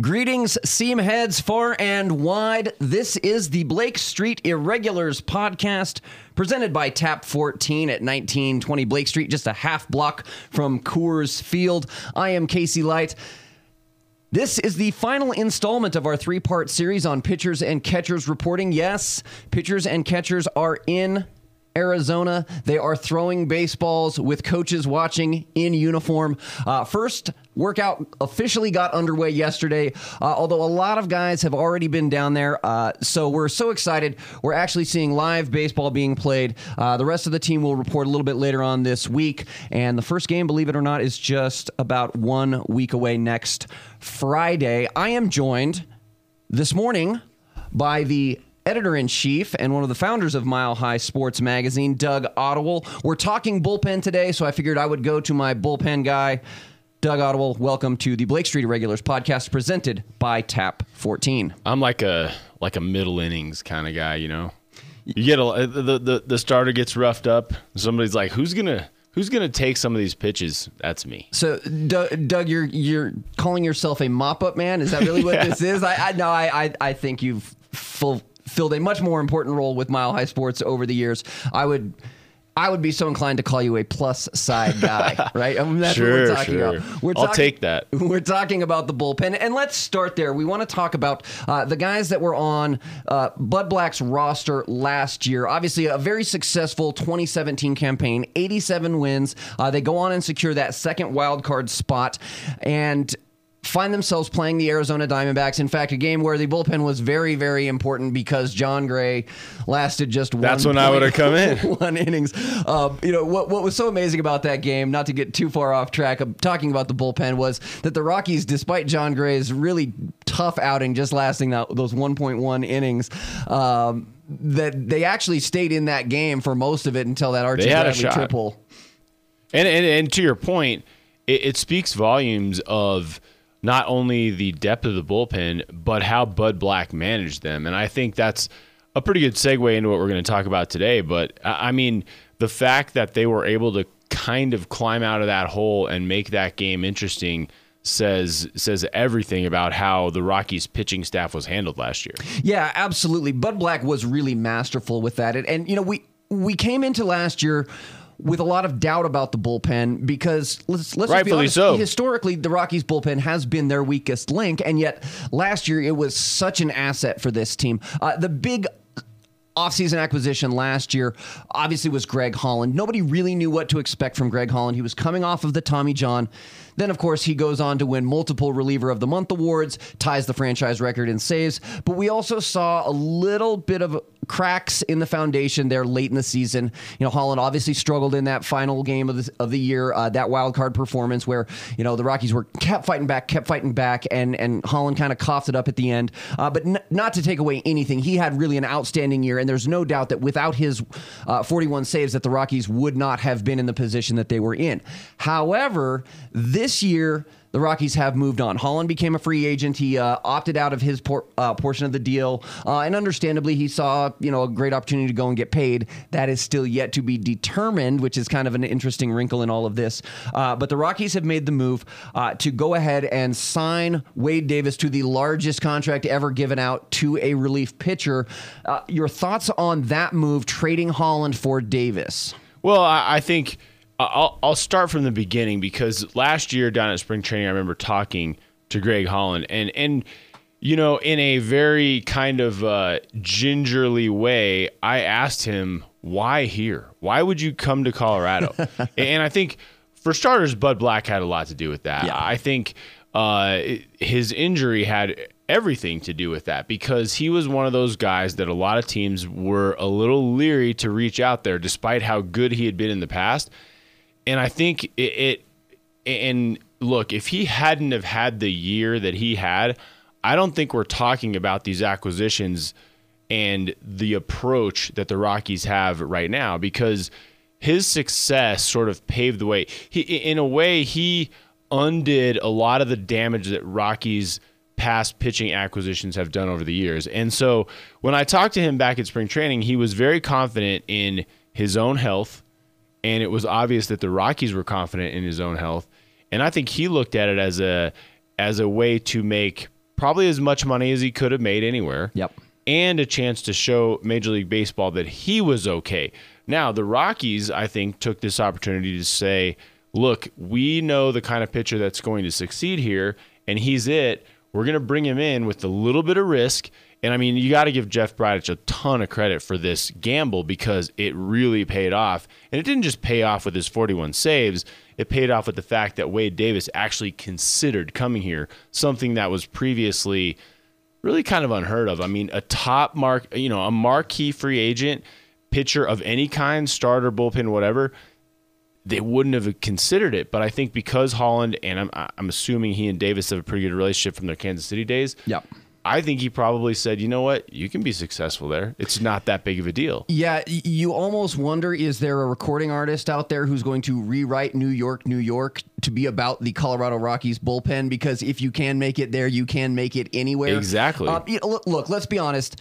Greetings, seam heads far and wide. This is the Blake Street Irregulars podcast presented by Tap 14 at 1920 Blake Street, just a half block from Coors Field. I am Casey Light. This is the final installment of our three part series on pitchers and catchers reporting. Yes, pitchers and catchers are in Arizona. They are throwing baseballs with coaches watching in uniform. Uh, first workout officially got underway yesterday, uh, although a lot of guys have already been down there. Uh, so we're so excited. We're actually seeing live baseball being played. Uh, the rest of the team will report a little bit later on this week. And the first game, believe it or not, is just about one week away next Friday. I am joined this morning by the editor in chief and one of the founders of Mile High Sports Magazine, Doug Ottewell. We're talking bullpen today, so I figured I would go to my bullpen guy. Doug Ottewell, welcome to the Blake Street Regulars podcast presented by Tap 14. I'm like a like a middle innings kind of guy, you know. You get a uh, the, the the starter gets roughed up. Somebody's like, "Who's gonna who's gonna take some of these pitches?" That's me. So, Doug, Doug you're you're calling yourself a mop up man? Is that really what Yeah. this is? I, I no, I, I I think you've full, filled a much more important role with Mile High Sports over the years. I would. I would be so inclined to call you a plus side guy, right? I mean, that's what we're Sure, talking sure. about. We're I'll take that. We're talking about the bullpen, and let's start there. We want to talk about uh, the guys that were on uh, Bud Black's roster last year. Obviously, a very successful 2017 campaign, 87 wins. Uh, they go on and secure that second wild card spot, and find themselves playing the Arizona Diamondbacks. In fact, a game where the bullpen was very, very important because Jon Gray lasted just one. That's when I would've come in. one innings. Um, you know what? What was so amazing about that game? Not to get too far off track of talking about the bullpen was that the Rockies, despite Jon Gray's really tough outing, just lasting that, those 1.1 innings. Um, that they actually stayed in that game for most of it until that Archie They had a Bradley triple. And and, and to your point, it, it speaks volumes of not only the depth of the bullpen, but how Bud Black managed them. And I think that's a pretty good segue into what we're going to talk about today. But I mean, the fact that they were able to kind of climb out of that hole and make that game interesting says says everything about how the Rockies pitching staff was handled last year. Yeah, absolutely. Bud Black was really masterful with that. And, and you know, we we came into last year with a lot of doubt about the bullpen because let's let's be honest, so. historically the Rockies bullpen has been their weakest link and yet last year it was such an asset for this team. Uh, the big offseason acquisition last year obviously was Greg Holland. Nobody really knew what to expect from Greg Holland. He was coming off of the Tommy John. Then, of course, he goes on to win multiple Reliever of the Month awards, ties the franchise record in saves. But we also saw a little bit of cracks in the foundation there late in the season. You know, Holland obviously struggled in that final game of the, of the year, uh, that wild card performance where, you know, the Rockies were kept fighting back, kept fighting back, and, and Holland kind of coughed it up at the end. Uh, but n- not to take away anything, he had really an outstanding year, and there's no doubt that without his uh, 41 saves, that the Rockies would not have been in the position that they were in. However, this year, the Rockies have moved on. Holland became a free agent. He uh, opted out of his por- uh, portion of the deal, uh, and understandably, he saw you know a great opportunity to go and get paid. That is still yet to be determined, which is kind of an interesting wrinkle in all of this. Uh, but the Rockies have made the move uh, to go ahead and sign Wade Davis to the largest contract ever given out to a relief pitcher. Uh, your thoughts on that move, trading Holland for Davis? Well, I, I think I'll, I'll start from the beginning because last year down at spring training, I remember talking to Greg Holland, and and you know, in a very kind of uh, gingerly way, I asked him why here. Why would you come to Colorado? and I think for starters, Bud Black had a lot to do with that. Yeah. I think uh, his injury had everything to do with that because he was one of those guys that a lot of teams were a little leery to reach out there, despite how good he had been in the past. And I think it, it and look, if he hadn't have had the year that he had, I don't think we're talking about these acquisitions and the approach that the Rockies have right now because his success sort of paved the way. He, in a way, he undid a lot of the damage that Rockies past pitching acquisitions have done over the years. And so when I talked to him back at spring training, he was very confident in his own health, and it was obvious that the Rockies were confident in his own health. And I think he looked at it as a as a way to make probably as much money as he could have made anywhere. Yep. And a chance to show Major League Baseball that he was okay. Now, the Rockies, I think, took this opportunity to say, look, we know the kind of pitcher that's going to succeed here, and he's it. We're going to bring him in with a little bit of risk. And I mean, you got to give Jeff Bridich a ton of credit for this gamble because it really paid off. And it didn't just pay off with his 41 saves, it paid off with the fact that Wade Davis actually considered coming here, something that was previously really kind of unheard of. I mean, a top mark, you know, a marquee free agent pitcher of any kind, starter, bullpen, whatever, they wouldn't have considered it. But I think because Holland and I'm I'm assuming he and Davis have a pretty good relationship from their Kansas City days. Yep. I think he probably said, you know what, you can be successful there. It's not that big of a deal. Yeah, you almost wonder is there a recording artist out there who's going to rewrite New York, New York to be about the Colorado Rockies bullpen? Because if you can make it there, you can make it anywhere. Exactly. Uh, look, look, let's be honest.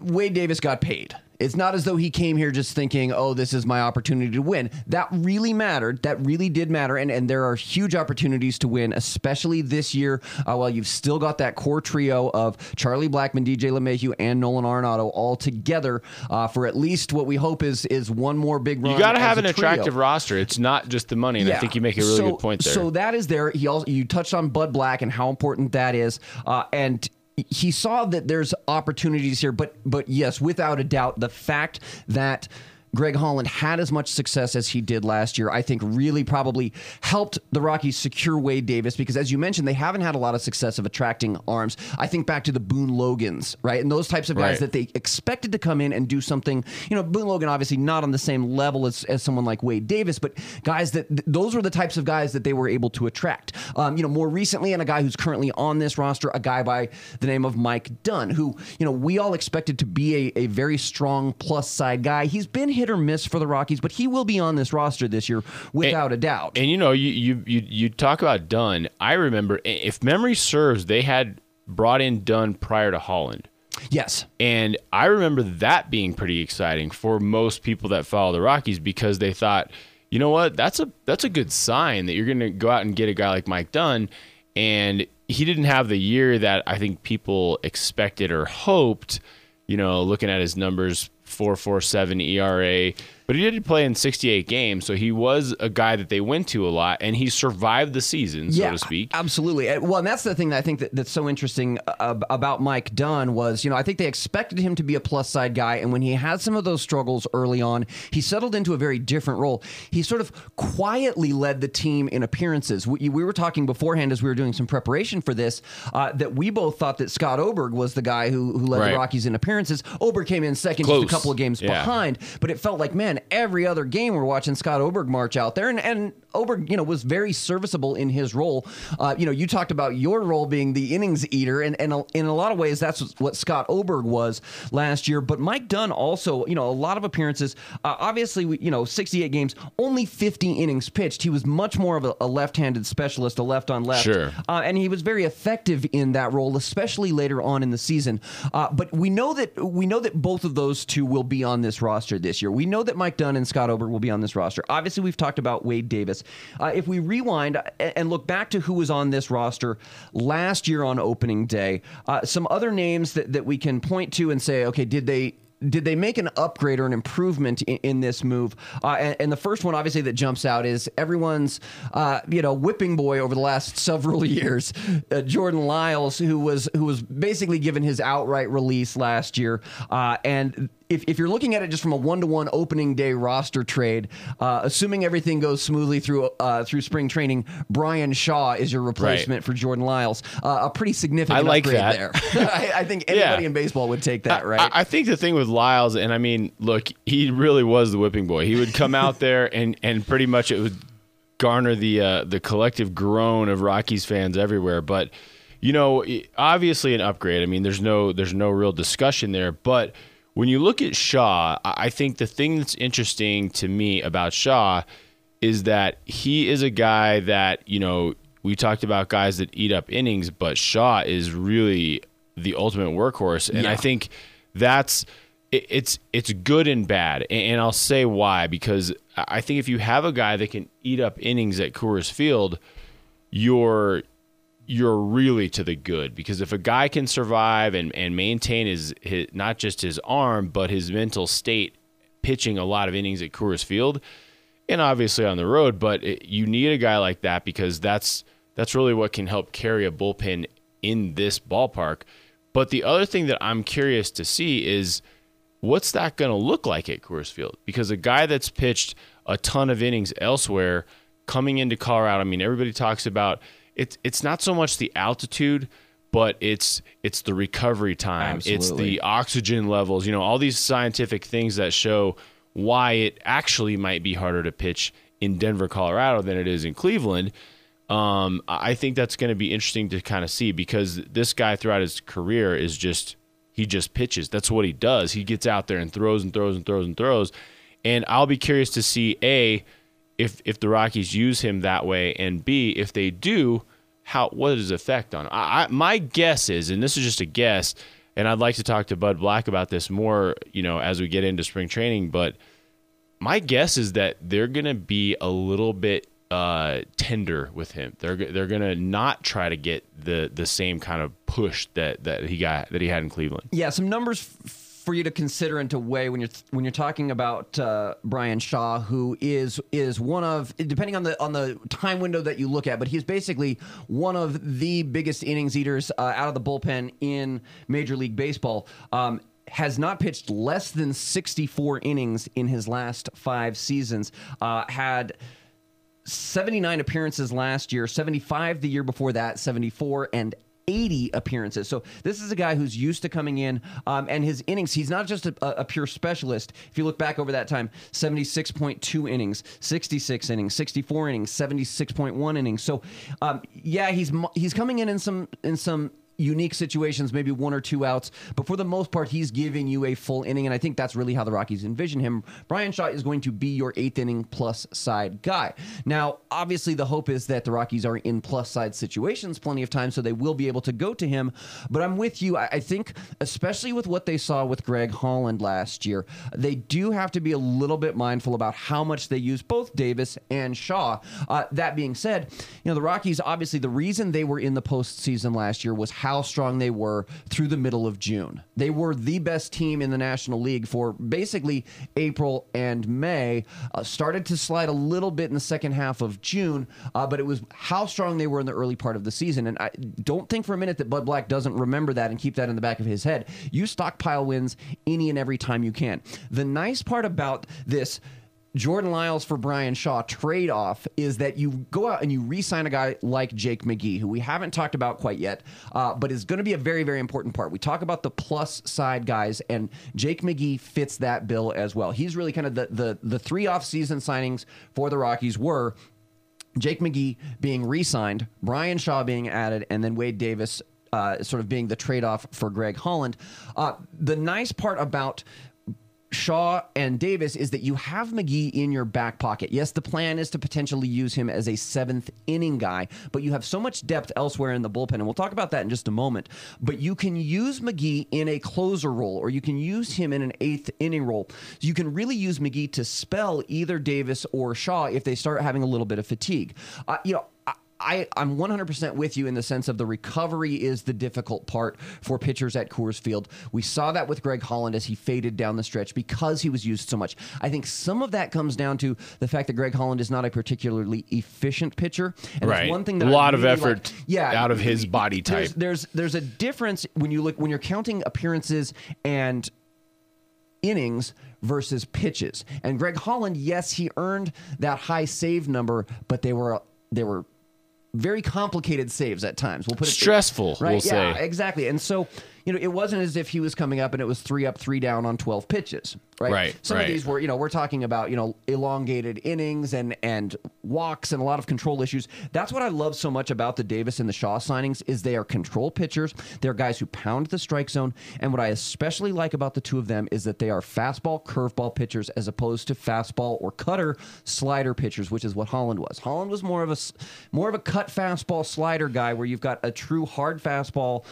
Wade Davis got paid. It's not as though he came here just thinking, oh, this is my opportunity to win. That really mattered. That really did matter. And, and there are huge opportunities to win, especially this year uh, while you've still got that core trio of Charlie Blackmon, DJ LeMahieu, and Nolan Arenado all together uh, for at least what we hope is is one more big run. You got to have an attractive roster. It's not just the money. And yeah. I think you make a really so, good point there. So that is there. He also, you touched on Bud Black and how important that is. Uh, and he saw that there's opportunities here, but but yes, without a doubt, the fact that Greg Holland had as much success as he did last year, I think really probably helped the Rockies secure Wade Davis because, as you mentioned, they haven't had a lot of success of attracting arms. I think back to the Boone Logans, right? And those types of guys right. that they expected to come in and do something. You know, Boone Logan obviously not on the same level as, as someone like Wade Davis, but guys that those were the types of guys that they were able to attract. Um, you know, more recently, and a guy who's currently on this roster, a guy by the name of Mike Dunn, who, you know, we all expected to be a, a very strong plus side guy. He's been hit or miss for the Rockies, but he will be on this roster this year without and, a doubt. And you know, you, you you you talk about Dunn. I remember, if memory serves, they had brought in Dunn prior to Holland. Yes. And I remember that being pretty exciting for most people that follow the Rockies because they thought, you know what, that's a that's a good sign that you're going to go out and get a guy like Mike Dunn and he didn't have the year that I think people expected or hoped, you know, looking at his numbers 447 ERA, but he did play in 68 games, so he was a guy that they went to a lot, and he survived the season, so yeah, to speak. Absolutely. Well, and that's the thing that I think that, that's so interesting uh, about Mike Dunn was, you know, I think they expected him to be a plus side guy, and when he had some of those struggles early on, he settled into a very different role. He sort of quietly led the team in appearances. We, we were talking beforehand as we were doing some preparation for this uh, that we both thought that Scott Oberg was the guy who, who led right. the Rockies in appearances. Oberg came in second, Close. just a couple of games yeah. behind, but it felt like, man, every other game we're watching Scott Oberg march out there, and and Oberg, you know, was very serviceable in his role. Uh, you know, you talked about your role being the innings eater, and and in a lot of ways that's what Scott Oberg was last year. But Mike Dunn also, you know, a lot of appearances. Uh, obviously, you know, 68 games, only 50 innings pitched. He was much more of a, a left-handed specialist, a left on left, sure. uh, and he was very effective in that role, especially later on in the season. Uh, but we know that we know that both of those two will be on this roster this year. We know that Mike Dunn and Scott Oberg will be on this roster. Obviously, we've talked about Wade Davis. Uh, if we rewind and look back to who was on this roster last year on opening day, uh, some other names that, that we can point to and say, okay, did they did they make an upgrade or an improvement in, in this move? Uh, and, and, the first one, obviously, that jumps out is everyone's, uh, you know, whipping boy over the last several years, uh, Jordan Lyles, who was who was basically given his outright release last year, uh, and if, if you're looking at it just from a one to one opening day roster trade, uh, assuming everything goes smoothly through uh, through spring training, Bryan Shaw is your replacement right. for Jordan Lyles. Uh, a pretty significant I like upgrade that. there. I, I, think anybody yeah. in baseball would take that, right? I, I, think the thing with Lyles, and I mean, look, he really was the whipping boy. He would come out there and and pretty much it would garner the uh, the collective groan of Rockies fans everywhere, but. You know, obviously an upgrade. I mean, there's no there's no real discussion there, but when you look at Shaw, I think the thing that's interesting to me about Shaw is that he is a guy that, you know, we talked about guys that eat up innings, but Shaw is really the ultimate workhorse. And yeah. I think that's it's it's good and bad. And I'll say why because I think if you have a guy that can eat up innings at Coors Field, you're you're really to the good because if a guy can survive and, and maintain his, his not just his arm but his mental state pitching a lot of innings at Coors Field and obviously on the road but it, you need a guy like that because that's that's really what can help carry a bullpen in this ballpark. But the other thing that I'm curious to see is what's that going to look like at Coors Field? Because a guy that's pitched a ton of innings elsewhere coming into Colorado I mean everybody talks about it's it's not so much the altitude, but it's it's the recovery time. Absolutely. It's the oxygen levels. You know, all these scientific things that show why it actually might be harder to pitch in Denver, Colorado than it is in Cleveland. Um, I think that's going to be interesting to kind of see because this guy throughout his career is just he just pitches. That's what he does. He gets out there and throws and throws and throws and throws. And I'll be curious to see a if if the Rockies use him that way, and b if they do, how what is effect on? I, I, my guess is, and this is just a guess, and I'd like to talk to Bud Black about this more, you know, as we get into spring training. But my guess is that they're gonna be a little bit uh, tender with him. They're they're gonna not try to get the the same kind of push that that he got that he had in Cleveland. Yeah, some numbers f- for you to consider and to weigh when you're when you're talking about uh, Bryan Shaw, who is is one of depending on the on the time window that you look at, but he's basically one of the biggest innings eaters uh, out of the bullpen in Major League Baseball. Um, has not pitched less than 64 innings in his last five seasons. Uh, had 79 appearances last year, 75 the year before that, 74, and 80 appearances. So this is a guy who's used to coming in, um, and his innings. He's not just a, a, pure specialist. If you look back over that time, 76.2 innings, 66 innings, 64 innings, 76.1 innings. So um, yeah, he's he's coming in in some in some unique situations, maybe one or two outs. But for the most part, he's giving you a full inning, and I think that's really how the Rockies envision him. Bryan Shaw is going to be your eighth inning plus side guy. Now, obviously, the hope is that the Rockies are in plus side situations plenty of times, so they will be able to go to him. But I'm with you. I think, especially with what they saw with Greg Holland last year, they do have to be a little bit mindful about how much they use both Davis and Shaw. Uh, that being said, you know the Rockies obviously the reason they were in the postseason last year was how how strong they were through the middle of June. They were the best team in the National League for basically April and May. Uh, started to slide a little bit in the second half of June, uh, but it was how strong they were in the early part of the season. And I don't think for a minute that Bud Black doesn't remember that and keep that in the back of his head. You stockpile wins any and every time you can. The nice part about this Jordan Lyles for Bryan Shaw trade off is that you go out and you re sign a guy like Jake McGee, who we haven't talked about quite yet, uh, but is going to be a very, very important part. We talk about the plus side guys, and Jake McGee fits that bill as well. He's really kind of the, the, the three off season signings for the Rockies were Jake McGee being re signed, Bryan Shaw being added, and then Wade Davis uh, sort of being the trade off for Greg Holland. Uh, the nice part about Shaw and Davis is that you have McGee in your back pocket. Yes, the plan is to potentially use him as a seventh inning guy, but you have so much depth elsewhere in the bullpen, and we'll talk about that in just a moment. But you can use McGee in a closer role, or you can use him in an eighth inning role. You can really use McGee to spell either Davis or Shaw if they start having a little bit of fatigue. Uh, you know, I, I'm 100% with you in the sense of the recovery is the difficult part for pitchers at Coors Field. We saw that with Greg Holland as he faded down the stretch because he was used so much. I think some of that comes down to the fact that Greg Holland is not a particularly efficient pitcher. And right. one thing that a lot really of effort like. yeah, out of his body type. There's, there's there's a difference when you look when you're counting appearances and innings versus pitches. And Greg Holland, yes, he earned that high save number, but they were they were very complicated saves at times. We'll put it stressful. Right? We'll yeah, say exactly. And so you know, it wasn't as if he was coming up and it was three up, three down on 12 pitches, right? Right. Some right. of these were, you know, we're talking about, you know, elongated innings and and walks and a lot of control issues. That's what I love so much about the Davis and the Shaw signings is they are control pitchers. They're guys who pound the strike zone. And what I especially like about the two of them is that they are fastball, curveball pitchers as opposed to fastball or cutter slider pitchers, which is what Holland was. Holland was more of a more of a cut fastball slider guy where you've got a true hard fastball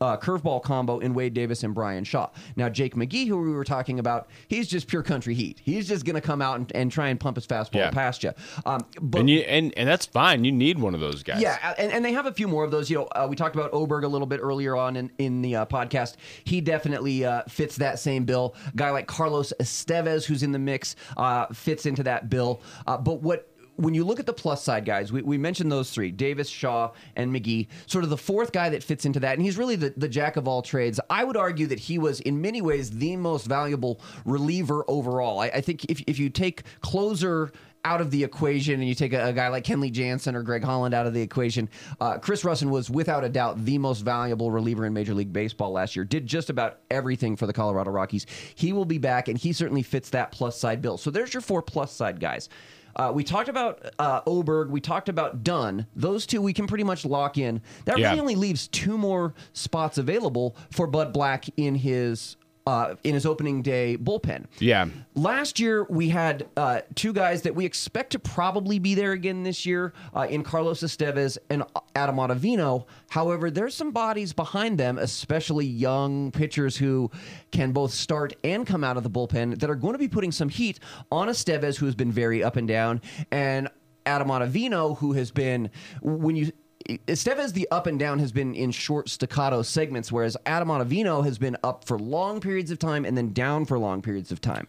uh, curveball combo in Wade Davis and Bryan Shaw. Now, Jake McGee, who we were talking about, he's just pure country heat. He's just going to come out and, and, try and pump his fastball yeah. past you. Um, but, and, you and, and that's fine. You need one of those guys. Yeah, and, and they have a few more of those. You know, uh, we talked about Oberg a little bit earlier on in, in the uh, podcast. He definitely uh, fits that same bill. A guy like Carlos Estevez, who's in the mix, uh, fits into that bill. Uh, but what when you look at the plus side guys, we, we mentioned those three Davis, Shaw, and McGee. Sort of the fourth guy that fits into that, and he's really the, the jack of all trades. I would argue that he was, in many ways, the most valuable reliever overall. I, I think if, if you take closer out of the equation and you take a, a, guy like Kenley Jansen or Greg Holland out of the equation, uh, Chris Rusin was without a doubt the most valuable reliever in Major League Baseball last year. Did just about everything for the Colorado Rockies. He will be back, and he certainly fits that plus side bill. So there's your four plus side guys. Uh, we talked about uh, Oberg. We talked about Dunn. Those two we can pretty much lock in. That yeah. really only leaves two more spots available for Bud Black in his uh, in his opening day bullpen. Yeah. Last year we had uh, two guys that we expect to probably be there again this year uh, in Carlos Estevez and Adam Ottavino. However, there's some bodies behind them, especially young pitchers who can both start and come out of the bullpen that are going to be putting some heat on Estevez, who has been very up and down, and Adam Ottavino, who has been when you Estevez, the up and down has been in short staccato segments, whereas Adam Ottavino has been up for long periods of time and then down for long periods of time.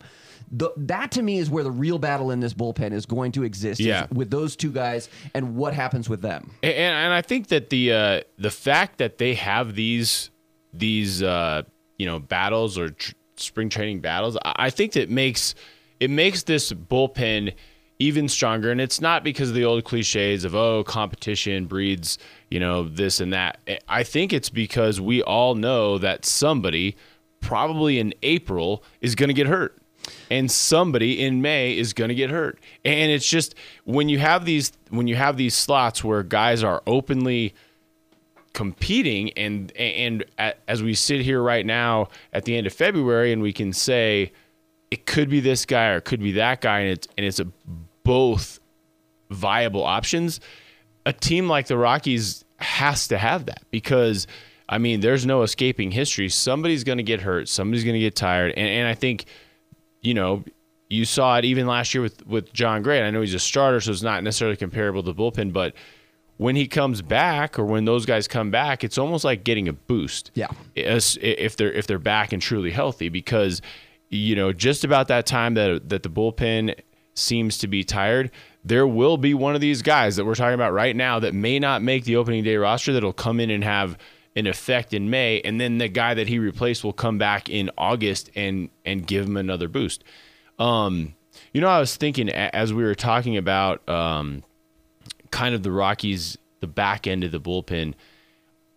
The, that to me is where the real battle in this bullpen is going to exist. Yeah. with those two guys and what happens with them. And, and I think that the uh, the fact that they have these these uh, you know battles or tr- spring training battles, I think that makes it makes this bullpen even stronger. And it's not because of the old cliches of, oh, competition breeds, you know, this and that. I think it's because we all know that somebody, probably in April, is going to get hurt. And somebody in May is going to get hurt. And it's just when you have these when you have these slots where guys are openly competing and and as we sit here right now at the end of February and we can say it could be this guy or it could be that guy and it's and it's a both viable options, a team like the Rockies has to have that because I mean, there's no escaping history. Somebody's going to get hurt. Somebody's going to get tired. And, and I think, you know, you saw it even last year with, with Jon Gray. I know he's a starter, so it's not necessarily comparable to the bullpen, but when he comes back or when those guys come back, it's almost like getting a boost. Yeah. If they're if they're back and truly healthy, because you know just about that time that that the bullpen seems to be tired, there will be one of these guys that we're talking about right now that may not make the opening day roster that'll come in and have an effect in May, and then the guy that he replaced will come back in August and and give him another boost. Um, you know, I was thinking as we were talking about um, kind of the Rockies, the back end of the bullpen.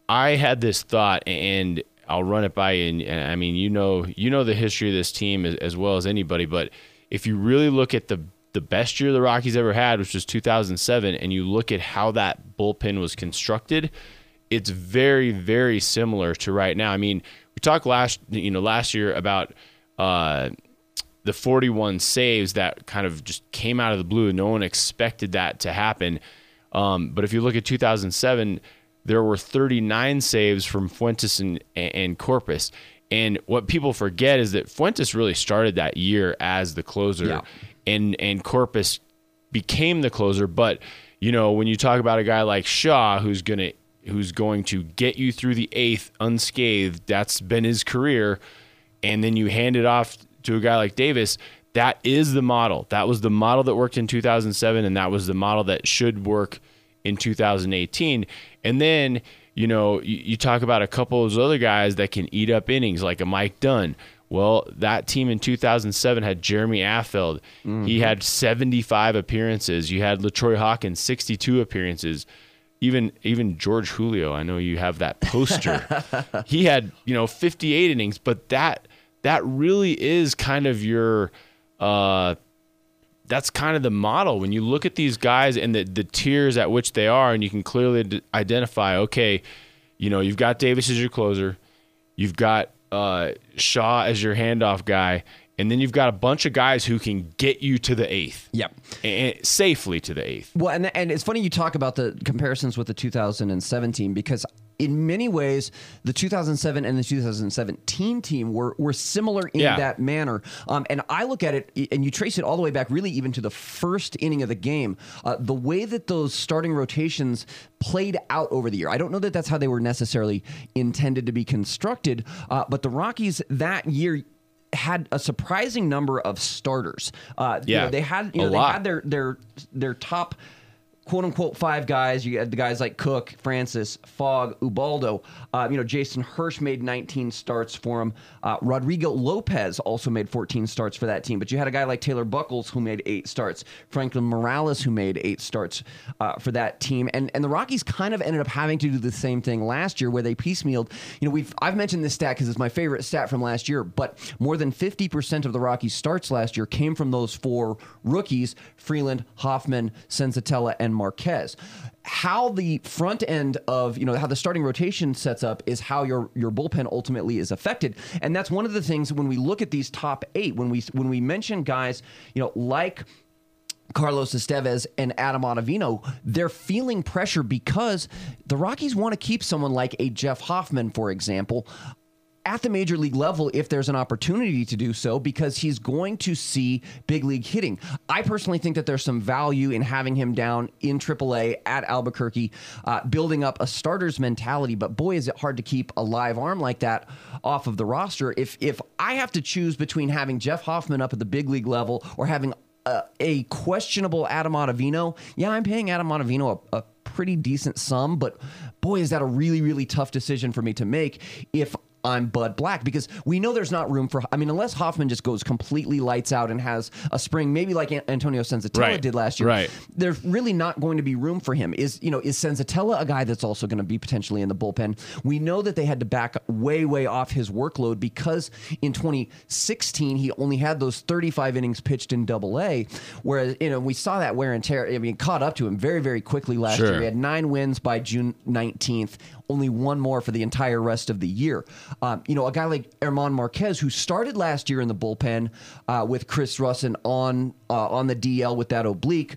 I had this thought, and I'll run it by you. And I mean, you know, you know the history of this team as, as well as anybody, but if you really look at the the best year the Rockies ever had, which was 2007, and you look at how that bullpen was constructed, it's very very similar to right now. I mean, we talked last you know last year about uh, the 41 saves that kind of just came out of the blue. No one expected that to happen. Um, but if you look at 2007, there were 39 saves from Fuentes and, and Corpas. And what people forget is that Fuentes really started that year as the closer, yeah. and and Corpas became the closer. But you know, when you talk about a guy like Shaw, who's gonna who's going to get you through the eighth unscathed, that's been his career, and then you hand it off to a guy like Davis. That is the model. That was the model that worked in 2007, and that was the model that should work in 2018. And then you know, you, you talk about a couple of those other guys that can eat up innings, like a Mike Dunn. Well, that team in 2007 had Jeremy Affeldt. Mm-hmm. He had 75 appearances. You had LaTroy Hawkins, 62 appearances. Even even George Julio, I know you have that poster. he had, you know, 58 innings, but that that really is kind of your uh that's kind of the model. When you look at these guys and the, the tiers at which they are and you can clearly d- identify okay you know you've got davis as your closer. You've got uh, shaw as your handoff guy and then you've got a bunch of guys who can get you to the eighth. Yep. And safely to the eighth. Well, and and it's funny you talk about the comparisons with the 2017 because in many ways the 2007 and the 2017 team were were similar in Yeah. that manner. Um, and I look at it, and you trace it all the way back, really even to the first inning of the game. Uh, the way that those starting rotations played out over the year. I don't know that that's how they were necessarily intended to be constructed, uh, but the Rockies that year had a surprising number of starters. Uh, you Yeah, know, they had you know they had their their their top quote unquote five guys. You had the guys like Cook, Francis, Fogg, Ubaldo. Uh, you know, Jason Hirsch made 19 starts for him. Uh, Rodrigo Lopez also made 14 starts for that team. But you had a guy like Taylor Buchholz who made eight starts. Franklin Morales who made eight starts uh, for that team. And and the Rockies kind of ended up having to do the same thing last year where they piecemealed. You know, we've I've mentioned this stat because it's my favorite stat from last year. But more than 50% of the Rockies starts last year came from those four rookies: Freeland, Hoffman, Senzatela, and Marquez. How the front end of you know how the starting rotation sets up is how your your bullpen ultimately is affected, and that's one of the things when we look at these top eight when we when we mention guys you know like. Carlos Estevez and Adam Ottavino, they're feeling pressure because the Rockies want to keep someone like a Jeff Hoffman, for example, at the major league level if there's an opportunity to do so because he's going to see big league hitting. I personally think that there's some value in having him down in AAA at Albuquerque, uh, building up a starter's mentality. But boy, is it hard to keep a live arm like that off of the roster. If if I have to choose between having Jeff Hoffman up at the big league level or having uh, a questionable Adam Ottavino, yeah, I'm paying Adam Ottavino a, a pretty decent sum, but boy, is that a really, really tough decision for me to make if I'm Bud Black because we know there's not room for. I mean, unless Hoffman just goes completely lights out and has a spring, maybe like Antonio Senzatela Right. did last year. Right. There's really not going to be room for him. Is you know is Senzatela a guy that's also going to be potentially in the bullpen? We know that they had to back way way off his workload because in 2016 he only had those 35 innings pitched in Double A, whereas you know we saw that wear and tear. I mean, caught up to him very very quickly last Sure. year. He had nine wins by June 19th, only one more for the entire rest of the year. Um, you know, a guy like Herman Marquez, who started last year in the bullpen uh, with Chris Rusin on uh, on the DL with that oblique.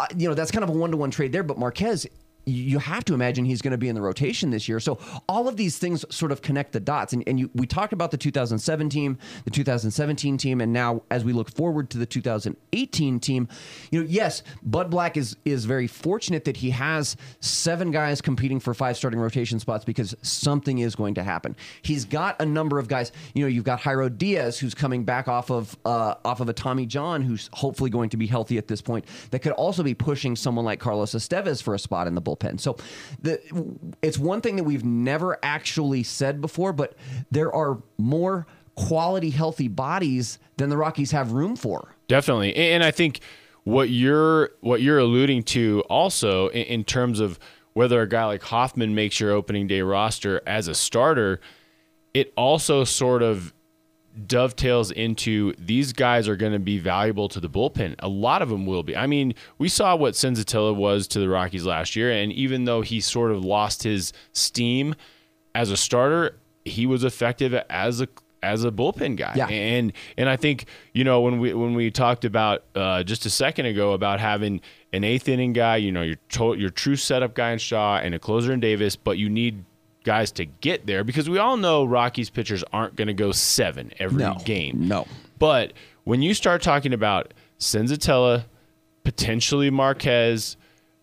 Uh, you know, that's kind of a one to one trade there. But Marquez, you have to imagine he's going to be in the rotation this year. So all of these things sort of connect the dots. And, and you, we talked about the 2007 team, the 2017 team, and now as we look forward to the 2018 team, you know, yes, Bud Black is is very fortunate that he has seven guys competing for five starting rotation spots because something is going to happen. He's got a number of guys. You know, you've got Jairo Diaz who's coming back off of uh, off of a Tommy John who's hopefully going to be healthy at this point. That could also be pushing someone like Carlos Estevez for a spot in the bullpen. So the it's one thing that we've never actually said before, but there are more quality healthy bodies than the Rockies have room for. Definitely, and and I think what you're what you're alluding to also in, in terms of whether a guy like Hoffman makes your opening day roster as a starter, it also sort of dovetails into these guys are going to be valuable to the bullpen. A lot of them will be. I mean, we saw what Senzatela was to the Rockies last year, and even though he sort of lost his steam as a starter, he was effective as a as a bullpen guy. Yeah. And and I think you know when we when we talked about uh, just a second ago about having an eighth inning guy, you know your to- your true setup guy in Shaw and a closer in Davis, but you need guys to get there because we all know Rockies pitchers aren't going to go seven every No. game. No. But when you start talking about Senzatela, potentially Marquez,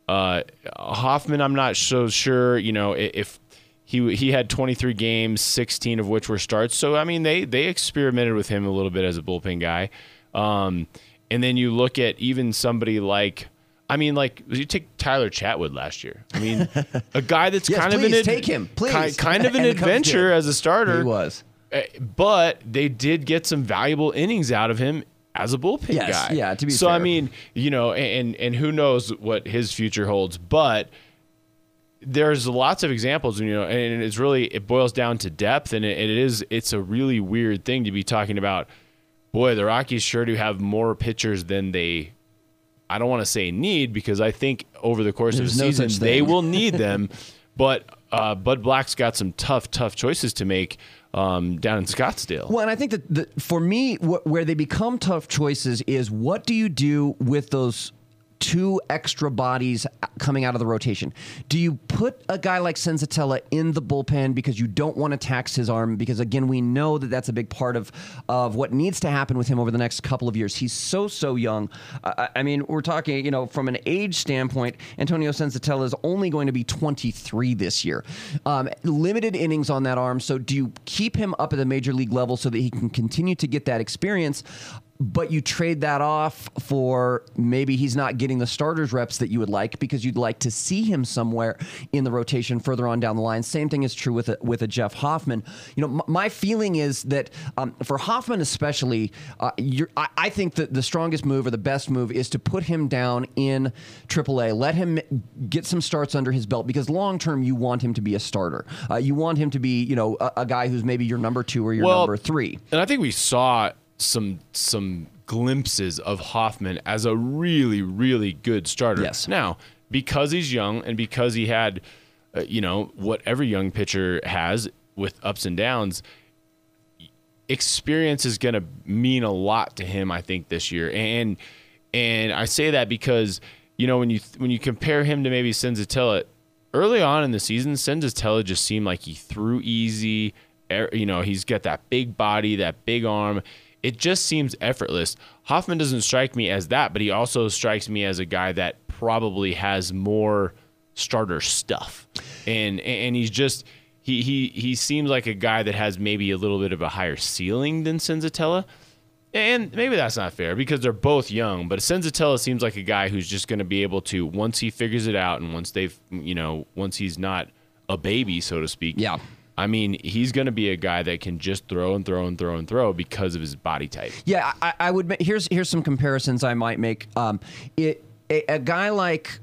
uh, Hoffman, I'm not so sure. You know if he he had 23 games, 16 of which were starts. So I mean they they experimented with him a little bit as a bullpen guy. Um, and then you look at even somebody like. I mean, like you take Tyler Chatwood last year. I mean, a guy that's Yes, kind of an ad- take him, please. ki- kind of an And the Cubs adventure as a starter. He was. Uh, but they did get some valuable innings out of him as a bullpen Yes, guy. yeah, to be so I mean, you know, and and who knows what his future holds, but there's lots of examples, you know, and it's really it boils down to depth, and it, it is it's a really weird thing to be talking about. Boy, the Rockies sure do have more pitchers than they. I don't want to say need because I think over the course There's of no the season they will need them, but uh, Bud Black's got some tough, tough choices to make um, down in Scottsdale. Well, and I think that the, for me, wh- where they become tough choices is what do you do with those two extra bodies coming out of the rotation. Do you put a guy like Senzatela in the bullpen because you don't want to tax his arm? Because again, we know that that's a big part of of what needs to happen with him over the next couple of years. He's so so young. I mean, we're talking, you know, from an age standpoint, Antonio Senzatela is only going to be 23 this year. Um, limited innings on that arm. So do you keep him up at the major league level so that he can continue to get that experience? But you trade that off for maybe he's not getting the starters reps that you would like because you'd like to see him somewhere in the rotation further on down the line. Same thing is true with a, with a Jeff Hoffman. You know, m- my feeling is that um, for Hoffman especially, uh, I, I, think that the strongest move or the best move is to put him down in AAA. Let him get some starts under his belt because long term you want him to be a starter. Uh, you want him to be you know a, a, guy who's maybe your number two or your well, number three. And I think we saw some some glimpses of Hoffman as a really really good starter. Yes. Now, because he's young and because he had uh, you know what every young pitcher has with ups and downs, experience is going to mean a lot to him I think this year. And and I say that because you know when you when you compare him to maybe Senzatela early on in the season, Senzatela just seemed like he threw easy. Er, you know, he's got that big body, that big arm it just seems effortless. Hoffman doesn't strike me as that, but he also strikes me as a guy that probably has more starter stuff. And and he's just he he he seems like a guy that has maybe a little bit of a higher ceiling than Senzatela. And maybe that's not fair because they're both young, but Senzatela seems like a guy who's just going to be able to once he figures it out and once they've, you know, once he's not a baby, so to speak. Yeah I mean, he's going to be a guy that can just throw and throw and throw and throw because of his body type. Yeah, I, I would. Here's here's some comparisons I might make. Um, it a, a guy like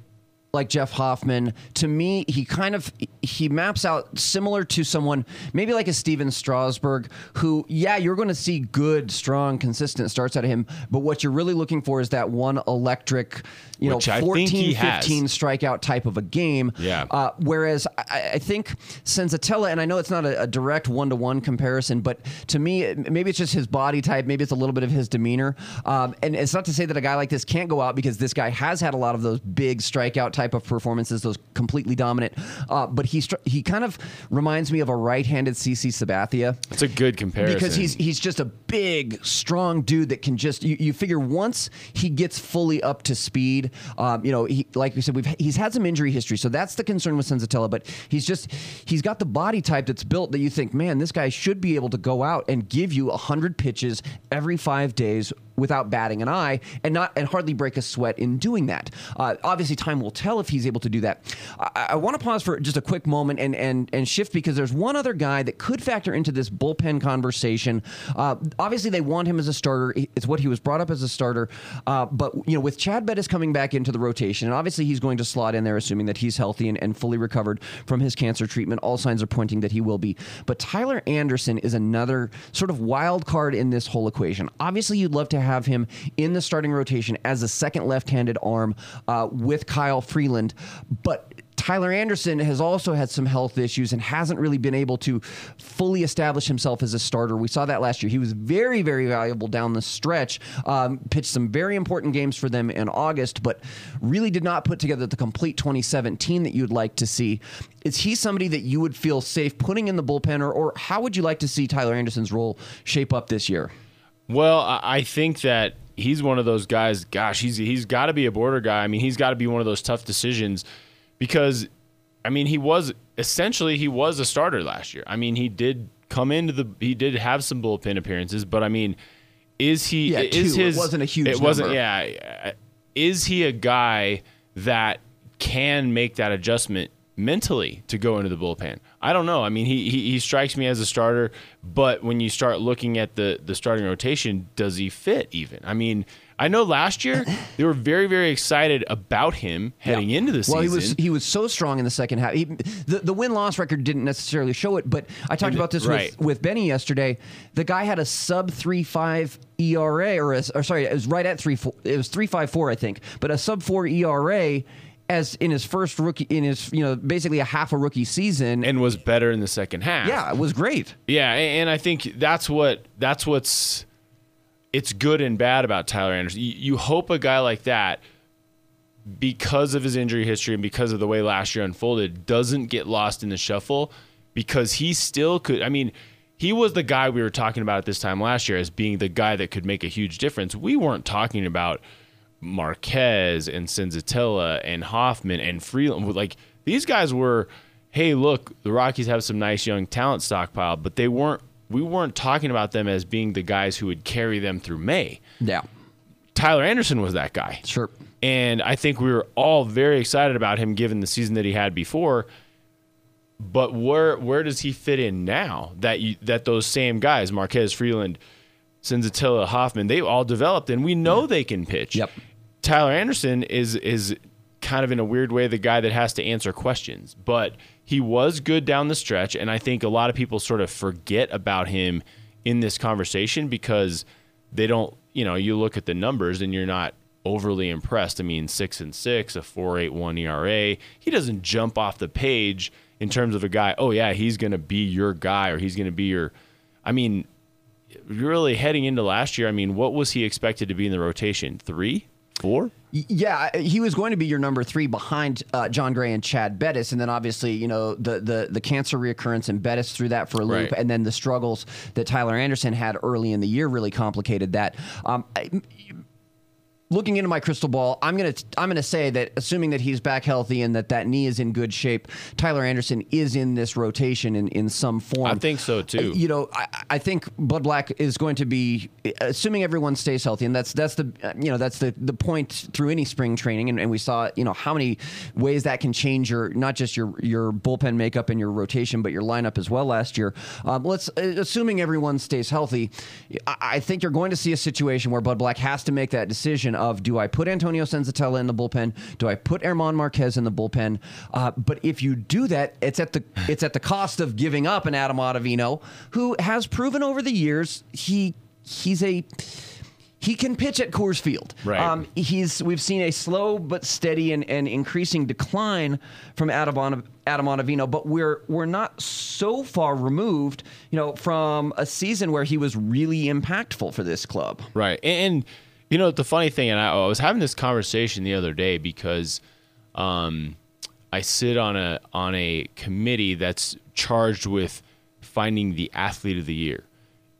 like Jeff Hoffman, to me, he kind of he maps out similar to someone maybe like a Stephen Strasburg, who yeah, you're going to see good, strong, consistent starts out of him, but what you're really looking for is that one electric, you Which know, 14, 15 strikeout type of a game. Yeah. Uh, whereas I, I, think Senzatela, and I know it's not a, a direct one to one comparison, but to me, maybe it's just his body type, maybe it's a little bit of his demeanor, um, and it's not to say that a guy like this can't go out because this guy has had a lot of those big strikeout type of performances, those completely dominant. Uh, but he he kind of reminds me of a right-handed CC Sabathia. That's a good comparison because he's he's just a big, strong dude that can just you, you figure once he gets fully up to speed. Um, you know, he, like we said, we've he's had some injury history, so that's the concern with Senzatela. But he's just he's got the body type that's built that you think, man, this guy should be able to go out and give you hundred pitches every five days without batting an eye and not and hardly break a sweat in doing that. Uh, obviously, time will tell if he's able to do that. I, I want to pause for just a quick moment and and and shift because there's one other guy that could factor into this bullpen conversation. Uh, obviously, they want him as a starter. It's what he was brought up as a starter. Uh, but you know, with Chad Bettis coming back into the rotation, and obviously he's going to slot in there, assuming that he's healthy and, and fully recovered from his cancer treatment. All signs are pointing that he will be. But Tyler Anderson is another sort of wild card in this whole equation. Obviously, you'd love to have him in the starting rotation as a second left-handed arm uh, with Kyle Freeland, but Tyler Anderson has also had some health issues and hasn't really been able to fully establish himself as a starter. We saw that last year. He was very, very valuable down the stretch, um, pitched some very important games for them in August, but really did not put together the complete 2017 that you'd like to see. Is he somebody that you would feel safe putting in the bullpen, or, or how would you like to see Tyler Anderson's role shape up this year? Well, I think that he's one of those guys. Gosh, he's he's got to be a border guy. I mean, he's got to be one of those tough decisions because, I mean, he was essentially he was a starter last year. I mean, he did come into the he did have some bullpen appearances, but I mean, is he yeah, is two. his it wasn't a huge it wasn't yeah is he a guy that can make that adjustment mentally to go into the bullpen. I don't know. I mean, he, he, he strikes me as a starter, but when you start looking at the the starting rotation, does he fit even? I mean, I know last year they were very very excited about him heading yeah. into the season. Well, he was he was so strong in the second half. He, the the win loss record didn't necessarily show it, but I talked about this right. with, with Benny yesterday. The guy had a sub three five ERA, or, a, or sorry, it was right at three four. It was three five four, I think, but a sub four ERA as in his first rookie in his you know basically a half a rookie season. and was better in the second half. yeah, it was great. Yeah, and I think that's what that's what's it's good and bad about Tyler Anderson. You, you hope a guy like that because of his injury history and because of the way last year unfolded doesn't get lost in the shuffle because he still could I mean he was the guy we were talking about at this time last year as being the guy that could make a huge difference. We weren't talking about Marquez and Senzatela and Hoffman and Freeland. Like these guys were, hey, look, the Rockies have some nice young talent stockpile, but they weren't. We weren't talking about them as being the guys who would carry them through May. Yeah, Tyler Anderson was that guy. sure. And I think we were all very excited about him given the season that he had before. But where where does he fit in now? That you, that those same guys, Marquez, Freeland, Senzatela, Hoffman, they've all developed, and we know they can pitch. Yep. Tyler Anderson is is kind of in a weird way the guy that has to answer questions, but he was good down the stretch, and I think a lot of people sort of forget about him in this conversation because they don't. You know, you look at the numbers and you're not overly impressed. I mean, six and six, a four eight one ERA. He doesn't jump off the page in terms of a guy. Oh yeah, he's going to be your guy, or he's going to be your. I mean, really heading into last year. I mean, what was he expected to be in the rotation? Three, four? Yeah, he was going to be your number three behind uh, Jon Gray and Chad Bettis, and then obviously you know the the the cancer reoccurrence and Bettis threw that for a loop, Right. and then the struggles that Tyler Anderson had early in the year really complicated that. Um, I- looking into my crystal ball, I'm gonna I'm gonna say that assuming that he's back healthy and that that knee is in good shape, Tyler Anderson is in this rotation in, in some form. I think so, too. You know, I, I think Bud Black is going to be assuming everyone stays healthy, and that's that's the you know that's the the point through any spring training, and, and we saw you know how many ways that can change your not just your your bullpen makeup and your rotation, but your lineup as well last year. Um, let's uh, assuming everyone stays healthy, I, I think you're going to see a situation where Bud Black has to make that decision of do I put Antonio Senzatela in the bullpen, do I put Germán Marquez in the bullpen? Uh, but if you do that, it's at the it's at the cost of giving up an Adam Ottavino who has proven over the years he he's a he can pitch at Coors Field. Right. Um, he's we've seen a slow but steady and, and increasing decline from Adam, Adam Ottavino, but we're we're not so far removed, you know, from a season where he was really impactful for this club. Right. And you know, the funny thing, and I, I was having this conversation the other day because um, I sit on a on a committee that's charged with finding the athlete of the year.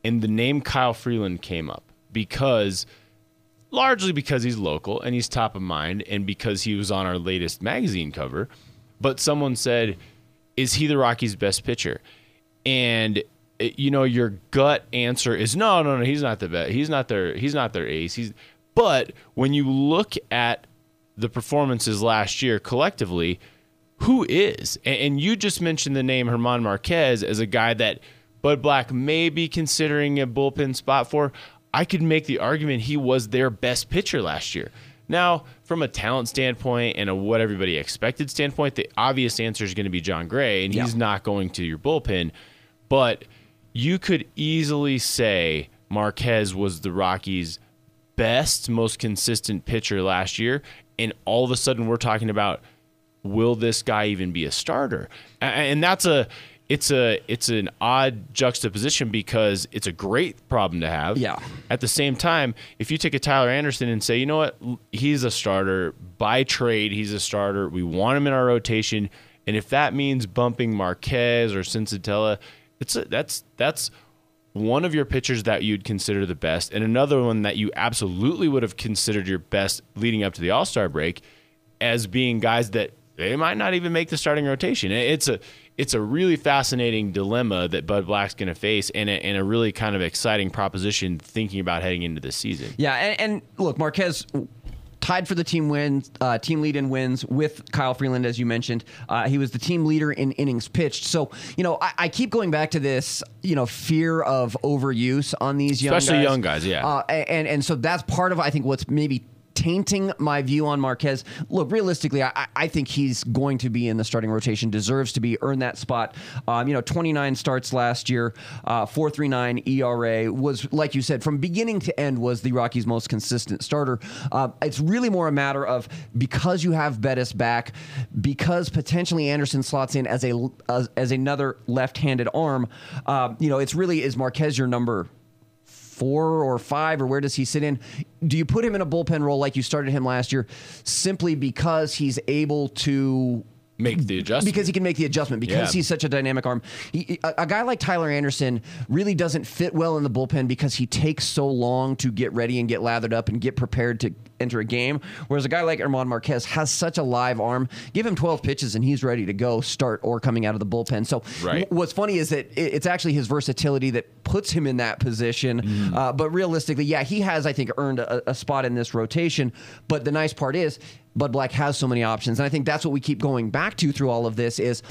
And the name Kyle Freeland came up because largely because he's local and he's top of mind and because he was on our latest magazine cover. But someone said, Is he the Rockies' best pitcher? And it- you know your gut answer is no, no, no. He's not the best. He's not their. He's not their ace. He's. But when you look at the performances last year collectively, who is? And, and you just mentioned the name Germán Marquez as a guy that Bud Black may be considering a bullpen spot for. I could make the argument he was their best pitcher last year. Now, from a talent standpoint and a what everybody expected standpoint, the obvious answer is going to be Jon Gray, and he's not going to your bullpen. But you could easily say Marquez was the Rockies' best, most consistent pitcher last year, and all of a sudden we're talking about will this guy even be a starter? And that's a it's a it's an odd juxtaposition because it's a great problem to have. Yeah. At the same time, if you take a Tyler Anderson and say, you know what, he's a starter by trade, he's a starter. We want him in our rotation, and if that means bumping Marquez or Senzatela, it's a, that's that's one of your pitchers that you'd consider the best, and another one that you absolutely would have considered your best leading up to the All Star break, as being guys that they might not even make the starting rotation. It's a it's a really fascinating dilemma that Bud Black's going to face, and a, and a really kind of exciting proposition thinking about heading into this season. Yeah, and, and look, Marquez tied for the team wins, uh, team lead in wins with Kyle Freeland, as you mentioned. Uh, he was the team leader in innings pitched. So, you know, I, I keep going back to this, you know, fear of overuse on these young Especially guys. young guys, yeah. Uh, and and so that's part of I think what's maybe tainting my view on Marquez. Look, realistically, I, I think he's going to be in the starting rotation, deserves to be, earn that spot. Um, you know, 29 starts last year, uh, 4.39 ERA was, like you said, from beginning to end was the Rockies' most consistent starter. Uh, it's really more a matter of because you have Bettis back, because potentially Anderson slots in as a as, as another left-handed arm. Uh, you know, it's really is Marquez your number four or five, or where does he sit in? Do you put him in a bullpen role like you started him last year, simply because he's able to make the adjustment because he can make the adjustment because Yeah. he's such a dynamic arm. He, a, a guy like Tyler Anderson really doesn't fit well in the bullpen because he takes so long to get ready and get lathered up and get prepared to enter a game. Whereas a guy like Germán Marquez has such a live arm. Give him 12 pitches and he's ready to go, start or coming out of the bullpen. So Right. what's funny is that it- it's actually his versatility that puts him in that position. Mm-hmm. Uh, but realistically, yeah, he has I think earned a, a spot in this rotation. But the nice part is Bud Black has so many options, and I think that's what we keep going back to through all of this is.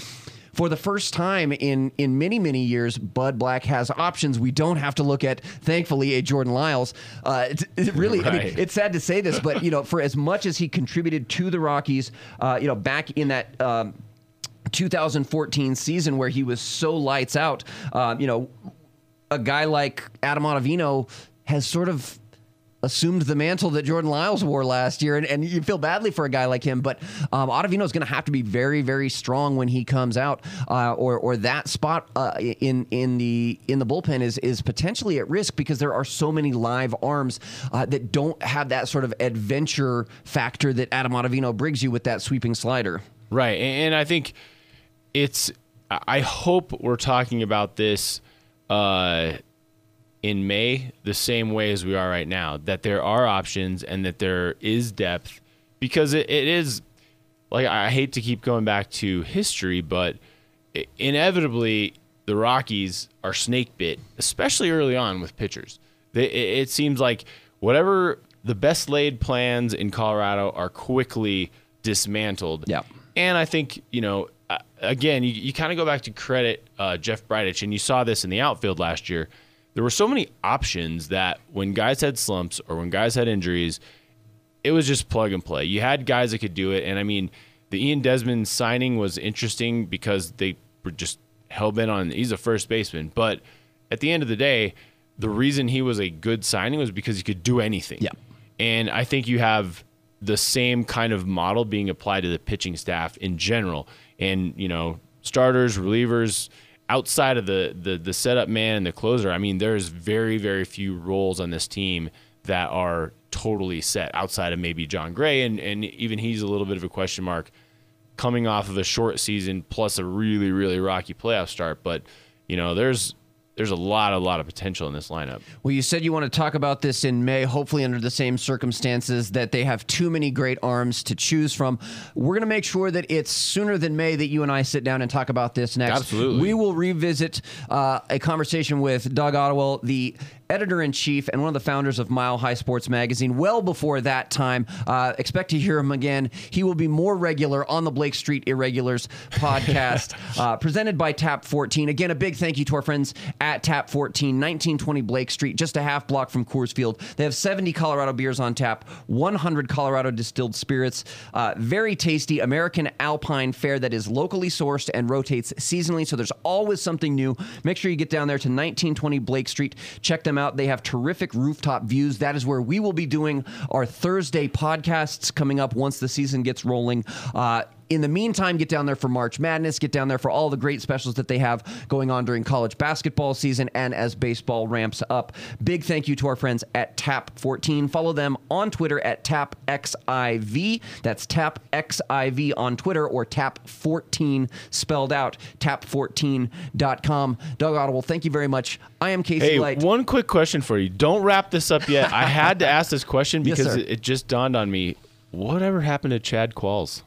For the first time in in many many years, Bud Black has options. We don't have to look at, thankfully, a Jordan Lyles. Uh, it's, it really, I mean, it's sad to say this, but you know, for as much as he contributed to the Rockies, uh, you know, back in that. Um, 2014 season where he was so lights out. Um, you know, a guy like Adam Ottavino has sort of assumed the mantle that Jordan Lyles wore last year, and, and you feel badly for a guy like him. But um, Ottavino is going to have to be very, very strong when he comes out, uh, or or that spot uh, in in the in the bullpen is is potentially at risk because there are so many live arms uh, that don't have that sort of adventure factor that Adam Ottavino brings you with that sweeping slider. Right. And and I think it's, I hope we're talking about this uh, in May the same way as we are right now, that there are options and that there is depth because it, it is, like, I hate to keep going back to history, but inevitably the Rockies are snake bit, especially early on with pitchers. They, it, it seems like whatever the best laid plans in Colorado are quickly dismantled. Yeah. And I think, you know, again, you, you kind of go back to credit uh, Jeff Bridich, and you saw this in the outfield last year. There were so many options that when guys had slumps or when guys had injuries, it was just plug and play. You had guys that could do it. And I mean, the Ian Desmond signing was interesting because they were just hell bent on he's a first baseman. But at the end of the day, the reason he was a good signing was because he could do anything. Yeah. And I think you have the same kind of model being applied to the pitching staff in general. And, you know, starters, relievers, outside of the the, the setup man and the closer, I mean, there's very, very few roles on this team that are totally set outside of maybe Jon Gray and, and even he's a little bit of a question mark coming off of a short season plus a really, really rocky playoff start. But, you know, there's there's a lot, a lot of potential in this lineup. Well, you said you want to talk about this in May, hopefully under the same circumstances that they have too many great arms to choose from. We're going to make sure that it's sooner than May that you and I sit down and talk about this next. Absolutely. We will revisit uh, a conversation with Doug Ottewell, the editor in chief and one of the founders of Mile High Sports Magazine. Well before that time, uh, expect to hear him again. He will be more regular on the Blake Street Irregulars podcast, uh, presented by Tap 14. Again, a big thank you to our friends at Tap 14, 1920 Blake Street, just a half block from Coors Field. They have 70 Colorado beers on tap, 100 Colorado distilled spirits, uh, very tasty American Alpine fare that is locally sourced and rotates seasonally. So there's always something new. Make sure you get down there to 1920 Blake Street. Check them out. They have terrific rooftop views. That is where we will be doing our Thursday podcasts coming up once the season gets rolling. Uh, in the meantime, get down there for March Madness. Get down there for all the great specials that they have going on during college basketball season and as baseball ramps up. Big thank you to our friends at Tap14. Follow them on Twitter at TapXIV. That's TapXIV on Twitter or Tap14 spelled out. Tap14.com. Doug Ottewell, thank you very much. I am Casey Hey, Light. one quick question for you. Don't wrap this up yet. I had to ask this question because sir. it, it just dawned on me. Whatever happened to Chad Qualls?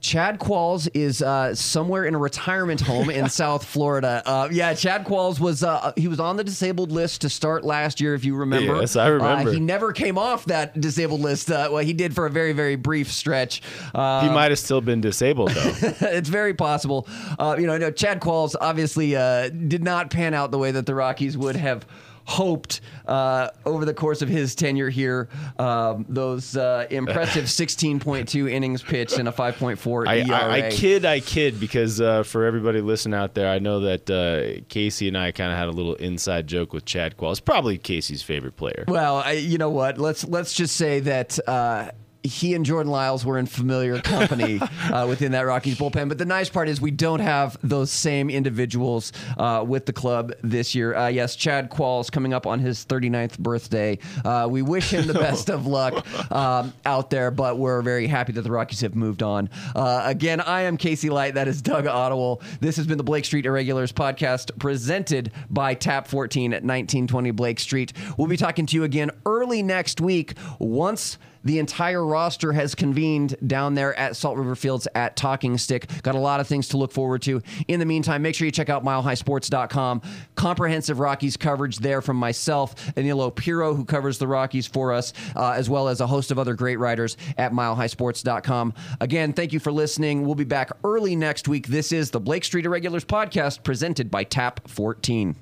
Chad Qualls is uh, somewhere in a retirement home in South Florida. Uh, yeah, Chad Qualls was uh, he was on the disabled list to start last year, if you remember. Yes, I remember. Uh, he never came off that disabled list. Uh, well, he did for a very very brief stretch. Uh, He might have still been disabled though. it's very possible. Uh, you know, no, Chad Qualls obviously uh, did not pan out the way that the Rockies would have hoped uh, over the course of his tenure here. Um, those uh, impressive 16.2 innings pitched and a 5.4 I, ERA. I, I kid, I kid, because uh, for everybody listening out there, I know that uh, Casey and I kind of had a little inside joke with Chad Qualls. Probably Casey's favorite player. Well, I, you know what? Let's let's just say that. He and Jordan Lyles were in familiar company uh, within that Rockies bullpen. But the nice part is we don't have those same individuals uh, with the club this year. Uh, yes, Chad Qualls coming up on his 39th birthday. Uh, we wish him the best of luck um, out there, but we're very happy that the Rockies have moved on. Uh, again, I am Casey Light. That is Doug Ottewell. This has been the Blake Street Irregulars podcast presented by Tap 14 at 1920 Blake Street. We'll be talking to you again early next week once the entire roster has convened down there at Salt River Fields at Talking Stick. Got a lot of things to look forward to. In the meantime, make sure you check out milehighsports.com. Comprehensive Rockies coverage there from myself, Danilo Piro, who covers the Rockies for us, uh, as well as a host of other great writers at milehighsports.com. Again, thank you for listening. We'll be back early next week. This is the Blake Street Irregulars podcast presented by Tap 14.